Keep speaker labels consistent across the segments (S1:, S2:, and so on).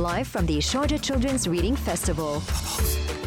S1: Live from the Sharjah Children's Reading Festival.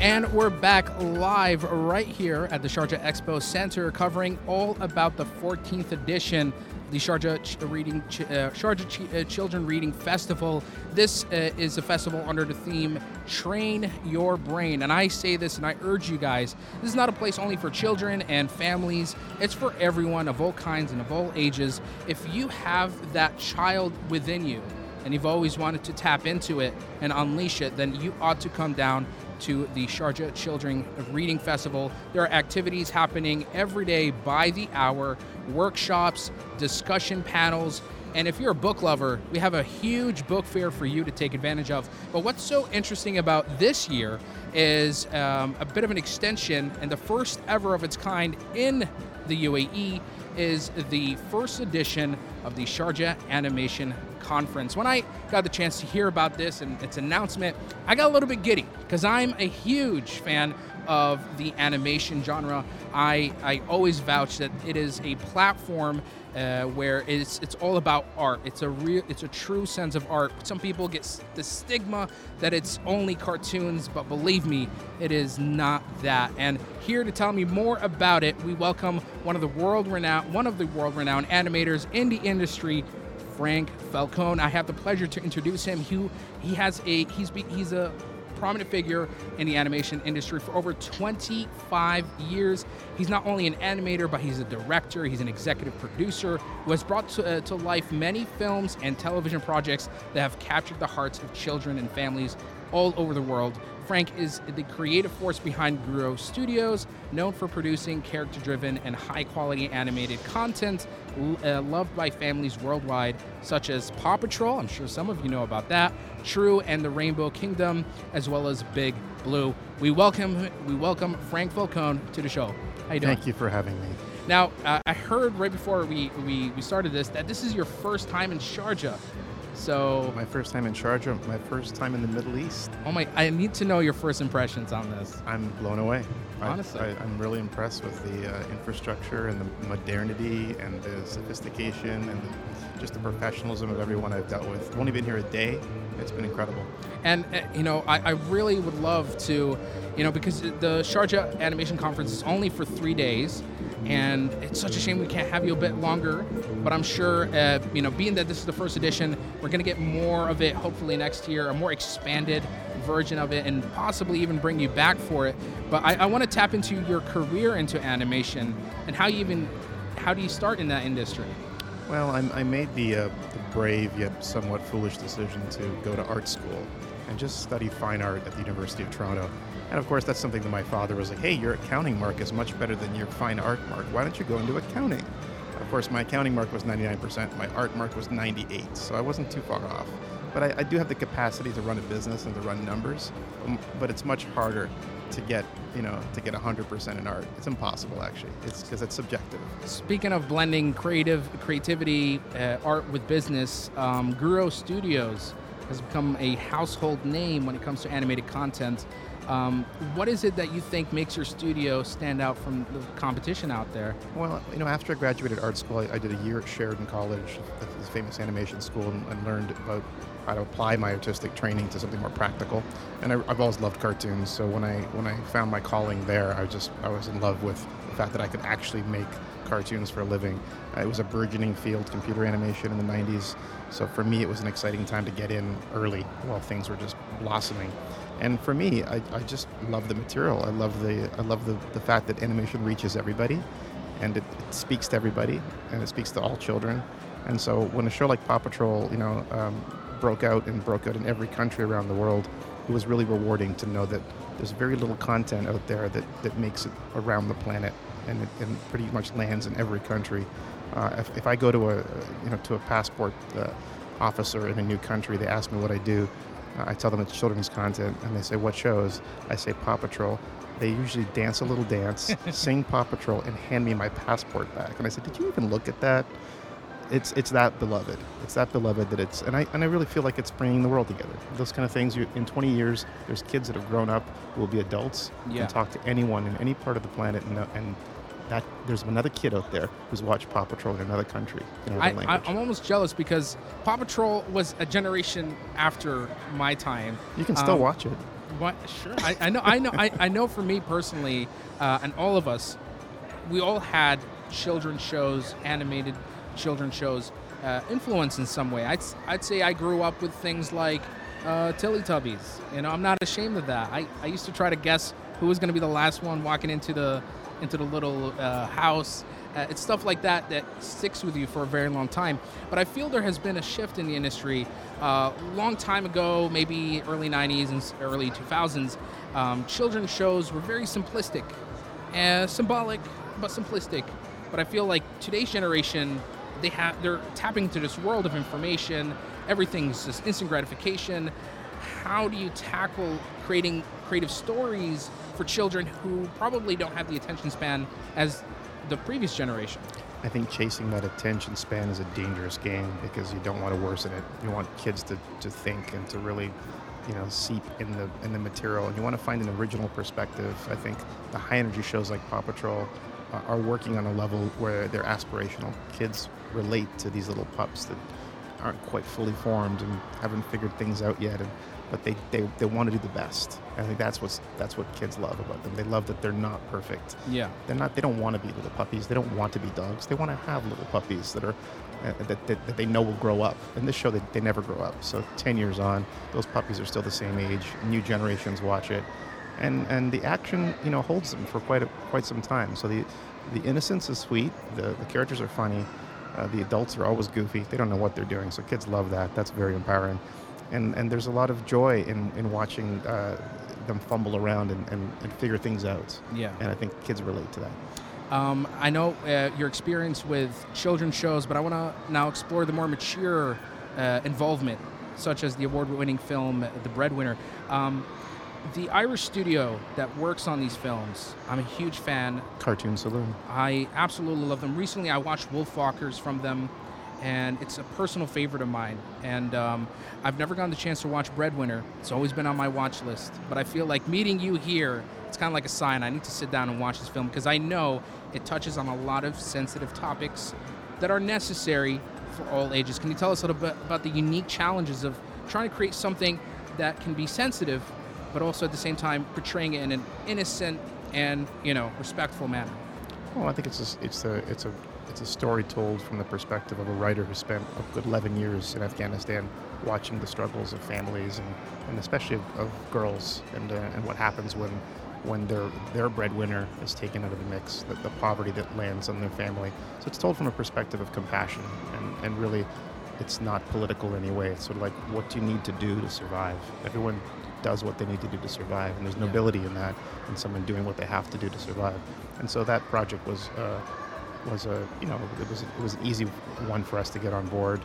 S2: And we're back live right here at the Sharjah Expo Center covering all about the 14th edition the Sharjah Ch- Reading Ch- uh, Sharjah Ch- uh, Children Reading Festival. This uh, is a festival under the theme "Train Your Brain," and I say this and I urge you guys: this is not a place only for children and families. It's for everyone of all kinds and of all ages. If you have that child within you and you've always wanted to tap into it and unleash it, then you ought to come down to the Sharjah Children Reading Festival. There are activities happening every day by the hour, workshops, discussion panels, and if you're a book lover, we have a huge book fair for you to take advantage of. But what's so interesting about this year is um, a bit of an extension and the first ever of its kind in the UAE is the first edition of the Sharjah Animation Conference. When I got the chance to hear about this and its announcement, I got a little bit giddy because I'm a huge fan of the animation genre. I, I always vouch that it is a platform uh, where it's it's all about art. It's a real, it's a true sense of art. Some people get the stigma that it's only cartoons, but believe me, it is not that. And here to tell me more about it, we welcome one of the world renowned one of the world renowned animators in the industry, Frank Falcone. I have the pleasure to introduce him. He he has a he's he's a prominent figure in the animation industry for over 25 years. He's not only an animator, but he's a director, he's an executive producer who has brought to, uh, to life many films and television projects that have captured the hearts of children and families all over the world. Frank is the creative force behind Guru Studios, known for producing character driven and high quality animated content uh, loved by families worldwide, such as Paw Patrol. I'm sure some of you know about that. True and the Rainbow Kingdom, as well as Big Blue. We welcome we welcome Frank Falcone to the show. How you doing?
S3: Thank you for having me.
S2: Now, uh, I heard right before we, we, we started this that this is your first time in Sharjah. So,
S3: My first time in Sharjah, my first time in the Middle East.
S2: oh my, I need to know your first impressions on this.
S3: I'm blown away.
S2: Honestly.
S3: I, am really impressed with the uh, infrastructure and the modernity and the sophistication and the, just the professionalism of everyone I've dealt with. I've only been here a day. It's been incredible.
S2: And uh, you know, I, I really would love to, you know, because the Sharjah Animation Conference is only for three days, and it's such a shame we can't have you a bit longer. But I'm sure, uh, you know, being that this is the first edition, we're gonna get more of it hopefully next year, a more expanded version of it, and possibly even bring you back for it. But I, I want to tap into your career into animation and how you even, how do you start in that industry?
S3: Well, I'm, I made the, uh, the brave yet somewhat foolish decision to go to art school and just study fine art at the University of Toronto. And of course, that's something that my father was like, hey, your accounting mark is much better than your fine art mark. Why don't you go into accounting? Of course, my accounting mark was 99%, my art mark was 98, so I wasn't too far off. But I, I do have the capacity to run a business and to run numbers, um, but it's much harder to get, you know, to get 100% in art. It's impossible, actually. It's because it's subjective.
S2: Speaking of blending creative creativity, uh, art with business, um, Guru Studios has become a household name when it comes to animated content. Um, what is it that you think makes your studio stand out from the competition out there?
S3: Well, you know, after I graduated art school, I, I did a year at Sheridan College, this famous animation school, and, and learned about how to apply my artistic training to something more practical. And I, I've always loved cartoons, so when I when I found my calling there, I just I was in love with the fact that I could actually make cartoons for a living. Uh, it was a burgeoning field, computer animation in the 90s. So for me, it was an exciting time to get in early while things were just blossoming. And for me, I, I just love the material. I love the I love the, the fact that animation reaches everybody, and it, it speaks to everybody, and it speaks to all children. And so when a show like Paw Patrol, you know, um, broke out and broke out in every country around the world, it was really rewarding to know that there's very little content out there that, that makes it around the planet, and it and pretty much lands in every country. Uh, if, if I go to a you know to a passport uh, officer in a new country, they ask me what I do. I tell them it's children's content, and they say what shows. I say Paw Patrol. They usually dance a little dance, sing Paw Patrol, and hand me my passport back. And I said, "Did you even look at that?" It's it's that beloved. It's that beloved that it's, and I and I really feel like it's bringing the world together. Those kind of things. You, in 20 years, there's kids that have grown up who will be adults
S2: Yeah.
S3: and talk to anyone in any part of the planet and and that there's another kid out there who's watched Paw Patrol in another country in another
S2: I. I'm almost jealous because Paw Patrol was a generation after my time.
S3: you can still
S2: Um,
S3: watch it.
S2: What? Sure. I, I know. I know. I, I know. For me personally, uh, and all of us, we all had children's shows, animated children's shows, uh, influence in some way. I'd I'd say I grew up with things like uh, Teletubbies. You know, I'm not ashamed of that. I, I used to try to guess who was going to be the last one walking into the into the little uh, house. Uh, it's stuff like that that sticks with you for a very long time. But I feel there has been a shift in the industry. Uh, long time ago, maybe early 90s and early 2000s, um, children's shows were very simplistic, uh, symbolic, but simplistic. But I feel like today's generation, they have they're tapping into this world of information. Everything's just instant gratification. How do you tackle creating creative stories for children who probably don't have the attention span as the previous generation?
S3: I think chasing that attention span is a dangerous game because you don't want to worsen it. You want kids to, to think and to really, you know, seep in the in the material, and you want to find an original perspective. I think the high energy shows like Paw Patrol uh, are working on a level where they're aspirational. Kids relate to these little pups that aren't quite fully formed and haven't figured things out yet, and, but they, they, they want to do the best. I think that's what's that's what kids love about them. They love that they're not perfect.
S2: Yeah.
S3: they're not they don't want to be little puppies. They don't want to be dogs. They want to have little puppies that are uh, that, that, that they know will grow up. In this show they, they never grow up. So 10 years on those puppies are still the same age. New generations watch it. And and the action you know holds them for quite a, quite some time. So the the innocence is sweet. The, the characters are funny uh, the adults are always goofy they don't know what they're doing so kids love that that's very empowering and and there's a lot of joy in in watching uh, them fumble around and, and, and figure things out
S2: Yeah.
S3: and I think kids relate to that.
S2: Um, I know uh, your experience with children's shows, but I want to now explore the more mature uh, involvement, such as the award-winning film *The Breadwinner*. Um, the Irish studio that works on these films, I'm a huge fan.
S3: Cartoon Saloon.
S2: I absolutely love them. Recently, I watched Wolfwalkers from them, and it's a personal favorite of mine. And um, I've never gotten the chance to watch Breadwinner. It's always been on my watch list. But I feel like meeting you here, it's kind of like a sign. I need to sit down and watch this film because I know it touches on a lot of sensitive topics that are necessary for all ages. Can you tell us a little bit about the unique challenges of trying to create something that can be sensitive, but also at the same time portraying it in an innocent and you know respectful manner?
S3: Well, I think it's a, it's a it's a it's a story told from the perspective of a writer who spent a good 11 years in Afghanistan watching the struggles of families and, and especially of, of girls and uh, and what happens when when their their breadwinner is taken out of the mix, the, the poverty that lands on their family. So it's told from a perspective of compassion and, and really it's not political in any way. It's sort of like what do you need to do to survive? Everyone does what they need to do to survive, and there's
S2: Yeah.
S3: nobility in that, in someone doing what they have to do to survive. And so that project was uh, was a you know it was it was an easy one for us to get on board.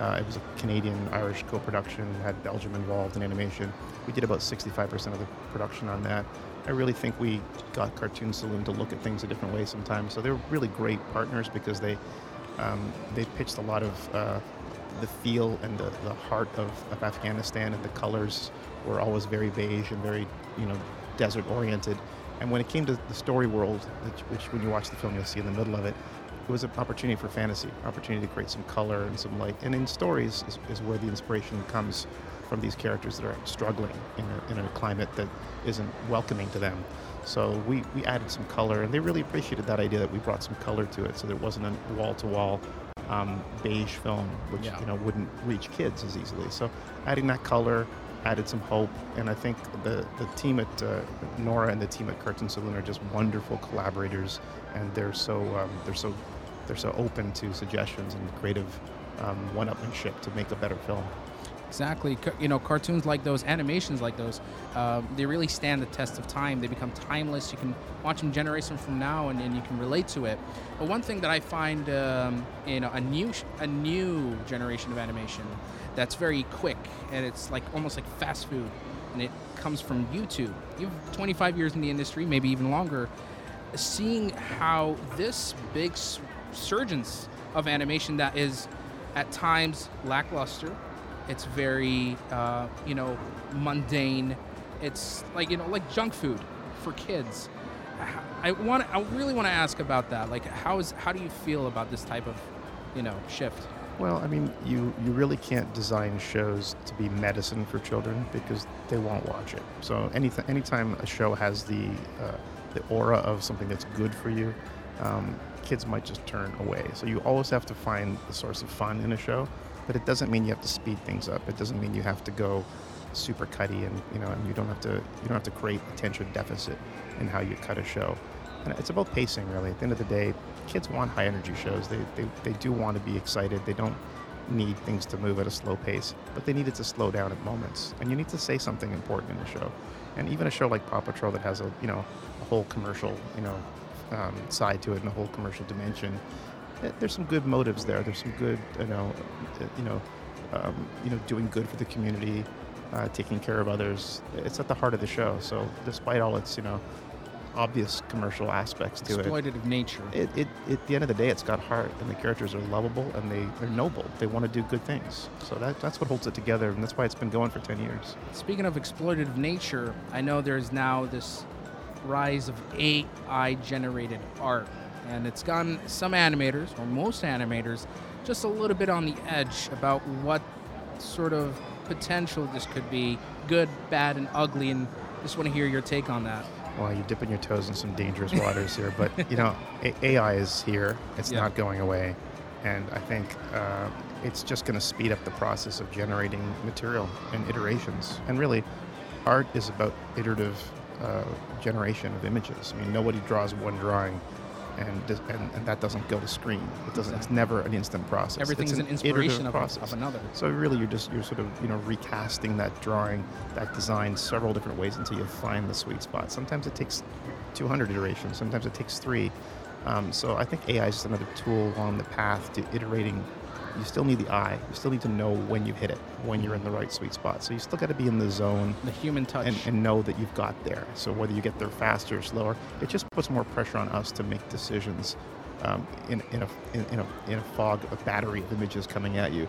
S3: Uh, it was a Canadian-Irish co-production, had Belgium involved in animation. We did about 65% of the production on that. I really think we got Cartoon Saloon to look at things a different way sometimes. So they were really great partners because they um, they pitched a lot of uh, the feel and the, the heart of, of Afghanistan, and the colors were always very beige and very you know desert oriented. And when it came to the story world, which, which when you watch the film you'll see in the middle of it, it was an opportunity for fantasy, opportunity to create some color and some light. And in stories is, is where the inspiration comes from these characters that are struggling in a, in a climate that isn't welcoming to them. So we, we added some color, and they really appreciated that idea that we brought some color to it, so there wasn't a wall-to-wall um, beige film, which
S2: Yeah.
S3: you know wouldn't reach kids as easily. So adding that color added some hope, and I think the the team at uh, Nora and the team at Cartoon Saloon are just wonderful collaborators, and they're so um, they're so they're so open to suggestions and creative um, one-upmanship to make a better film.
S2: Exactly. You know, cartoons like those, animations like those, um, they really stand the test of time. They become timeless. You can watch them generations from now, and, and you can relate to it. But one thing that I find, um, you know, a new a new generation of animation that's very quick and it's like almost like fast food, and it comes from YouTube. You've 25 years in the industry, maybe even longer. Seeing how this big surgence of animation that is at times lackluster it's very, uh, you know, mundane. It's like you know, like junk food for kids. I want I really want to ask about that. Like, how is how do you feel about this type of, you know, shift?
S3: Well, I mean, you, you really can't design shows to be medicine for children because they won't watch it. So anything, anytime a show has the uh, the aura of something that's good for you, um, kids might just turn away. So you always have to find the source of fun in a show, but it doesn't mean you have to speed things up. It doesn't mean you have to go super cutty and you know, and you don't have to you don't have to create attention deficit in how you cut a show. And it's about pacing, really. At the end of the day, kids want high energy shows. They, they, they do want to be excited. They don't need things to move at a slow pace, but they need it to slow down at moments. And you need to say something important in the show. And even a show like Paw Patrol that has a you know a whole commercial you know um, side to it and a whole commercial dimension, there's some good motives there. There's some good you know uh, you know um, you know doing good for the community, uh, taking care of others. It's at the heart of the show. So despite all its you know obvious commercial aspects to
S2: Exploitative
S3: it.
S2: Exploitative nature.
S3: It, it, at the end of the day, it's got heart, and the characters are lovable, and they, they're noble. They want to do good things. So that, that's what holds it together, and that's why it's been going for 10 years.
S2: Speaking of exploitative nature, I know there's now this rise of AI generated art, and it's gotten some animators, or most animators, just a little bit on the edge about what sort of potential this could be good, bad, and ugly, and just want to hear your take on that.
S3: Well, you're dipping your toes in some dangerous waters here, but you know, A- AI is here. It's
S2: Yeah.
S3: not going away, and I think uh, it's just going to speed up the process of generating material and iterations. And really, art is about iterative uh, generation of images. I mean, nobody draws one drawing. And, and, and that doesn't go to screen. It doesn't. It's never an instant process.
S2: Everything's
S3: it's
S2: an
S3: iterative
S2: inspiration of,
S3: process.
S2: of another.
S3: So really, you're just you're sort of you know recasting that drawing, that design several different ways until you find the sweet spot. Sometimes it takes 200 iterations. Sometimes it takes three. Um, so I think AI is just another tool on the path to iterating. You still need the eye. You still need to know when you hit it, when you're in the right sweet spot. So you still got to be in the zone
S2: The human touch.
S3: and, and know that you've got there. So whether you get there faster or slower, it just puts more pressure on us to make decisions um, in, in, a, in, in, a, in a fog, a battery of images coming at you.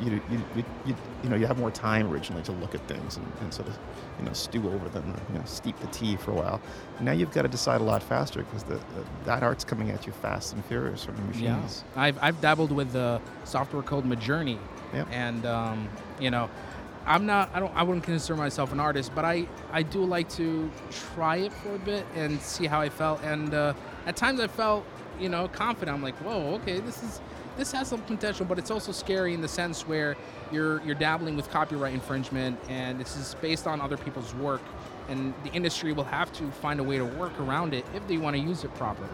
S3: You, you, you, you, you know, you have more time originally to look at things and, and sort of, you know, stew over them, you know, steep the tea for a while. Now you've got to decide a lot faster because the, the, that art's coming at you fast and furious from the machines. Yeah.
S2: I've, I've dabbled with the software called Midjourney,
S3: Yep.
S2: and um, you know, I'm not I don't I wouldn't consider myself an artist, but I I do like to try it for a bit and see how I felt. And uh, at times I felt you know confident. I'm like, whoa, okay, this is this has some potential, but it's also scary in the sense where you're you're dabbling with copyright infringement, and this is based on other people's work. And the industry will have to find a way to work around it if they want to use it properly.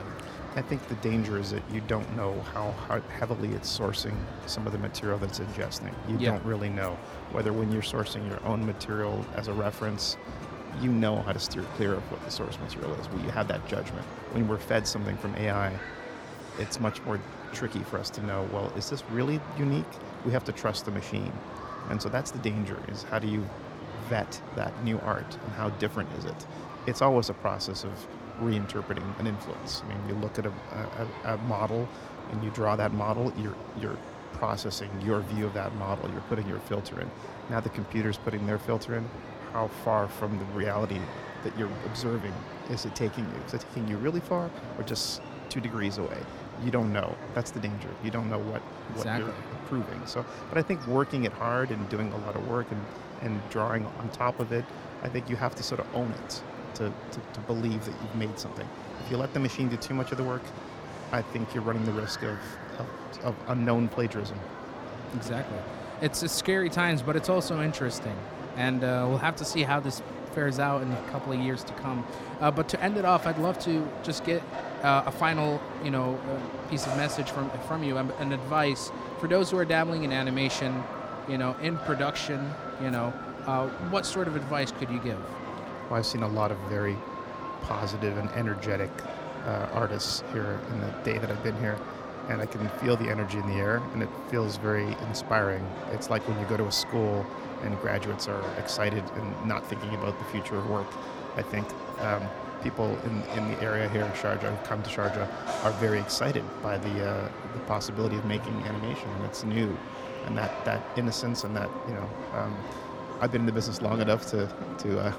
S3: I think the danger is that you don't know how, how heavily it's sourcing some of the material that's ingesting. You
S2: Yeah.
S3: don't really know whether when you're sourcing your own material as a reference, you know how to steer clear of what the source material is. You have that judgment. When we're fed something from AI, it's much more tricky for us to know, well, is this really unique? We have to trust the machine. And so that's the danger is how do you vet that new art and how different is it? It's always a process of reinterpreting an influence. I mean, you look at a, a, a model and you draw that model, you're, you're processing your view of that model, you're putting your filter in. Now the computer's putting their filter in. How far from the reality that you're observing is it taking you? Is it taking you really far or just two degrees away? You don't know. That's the danger. You don't know what, what
S2: Exactly.
S3: you're improving. So, but I think working it hard and doing a lot of work and, and drawing on top of it, I think you have to sort of own it to, to, to believe that you've made something. If you let the machine do too much of the work, I think you're running the risk of, of, of unknown plagiarism.
S2: Exactly. It's, it's scary times, but it's also interesting. And uh, we'll have to see how this fares out in a couple of years to come. Uh, but to end it off, I'd love to just get uh, a final, you know, piece of message from from you, and an advice for those who are dabbling in animation, you know, in production. You know, what sort of advice could you give?
S3: Well, I've seen a lot of very positive and energetic uh, artists here in the day that I've been here, and I can feel the energy in the air, and it feels very inspiring. It's like when you go to a school and graduates are excited and not thinking about the future of work. I think um, people in, in the area here in Sharjah, who come to Sharjah, are very excited by the, uh, the possibility of making animation, and it's new, and that, that innocence and that, you know, um, I've been in the business long enough to to uh,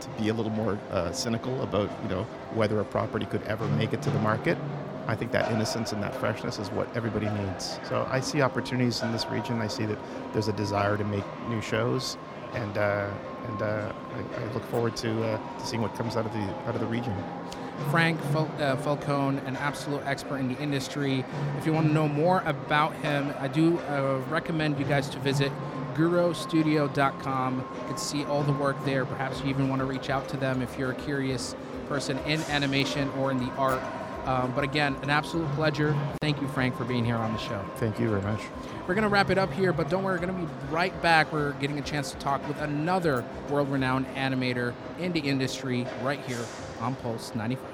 S3: to be a little more uh, cynical about you know whether a property could ever make it to the market. I think that innocence and that freshness is what everybody needs. So I see opportunities in this region. I see that there's a desire to make new shows, and uh, and uh, I, I, look forward to, uh, to seeing what comes out of the out of the region.
S2: Frank Fal- uh, Falcone, an absolute expert in the industry. If you want to know more about him, I do uh, recommend you guys to visit gurustudio.com. You can see all the work there. Perhaps you even want to reach out to them if you're a curious person in animation or in the art. Um, but again, an absolute pleasure. Thank you, Frank, for being here on the show.
S3: Thank you very much.
S2: We're going to wrap it up here, but don't worry, we're going to be right back. We're getting a chance to talk with another world renowned animator in the industry right here on Pulse 95.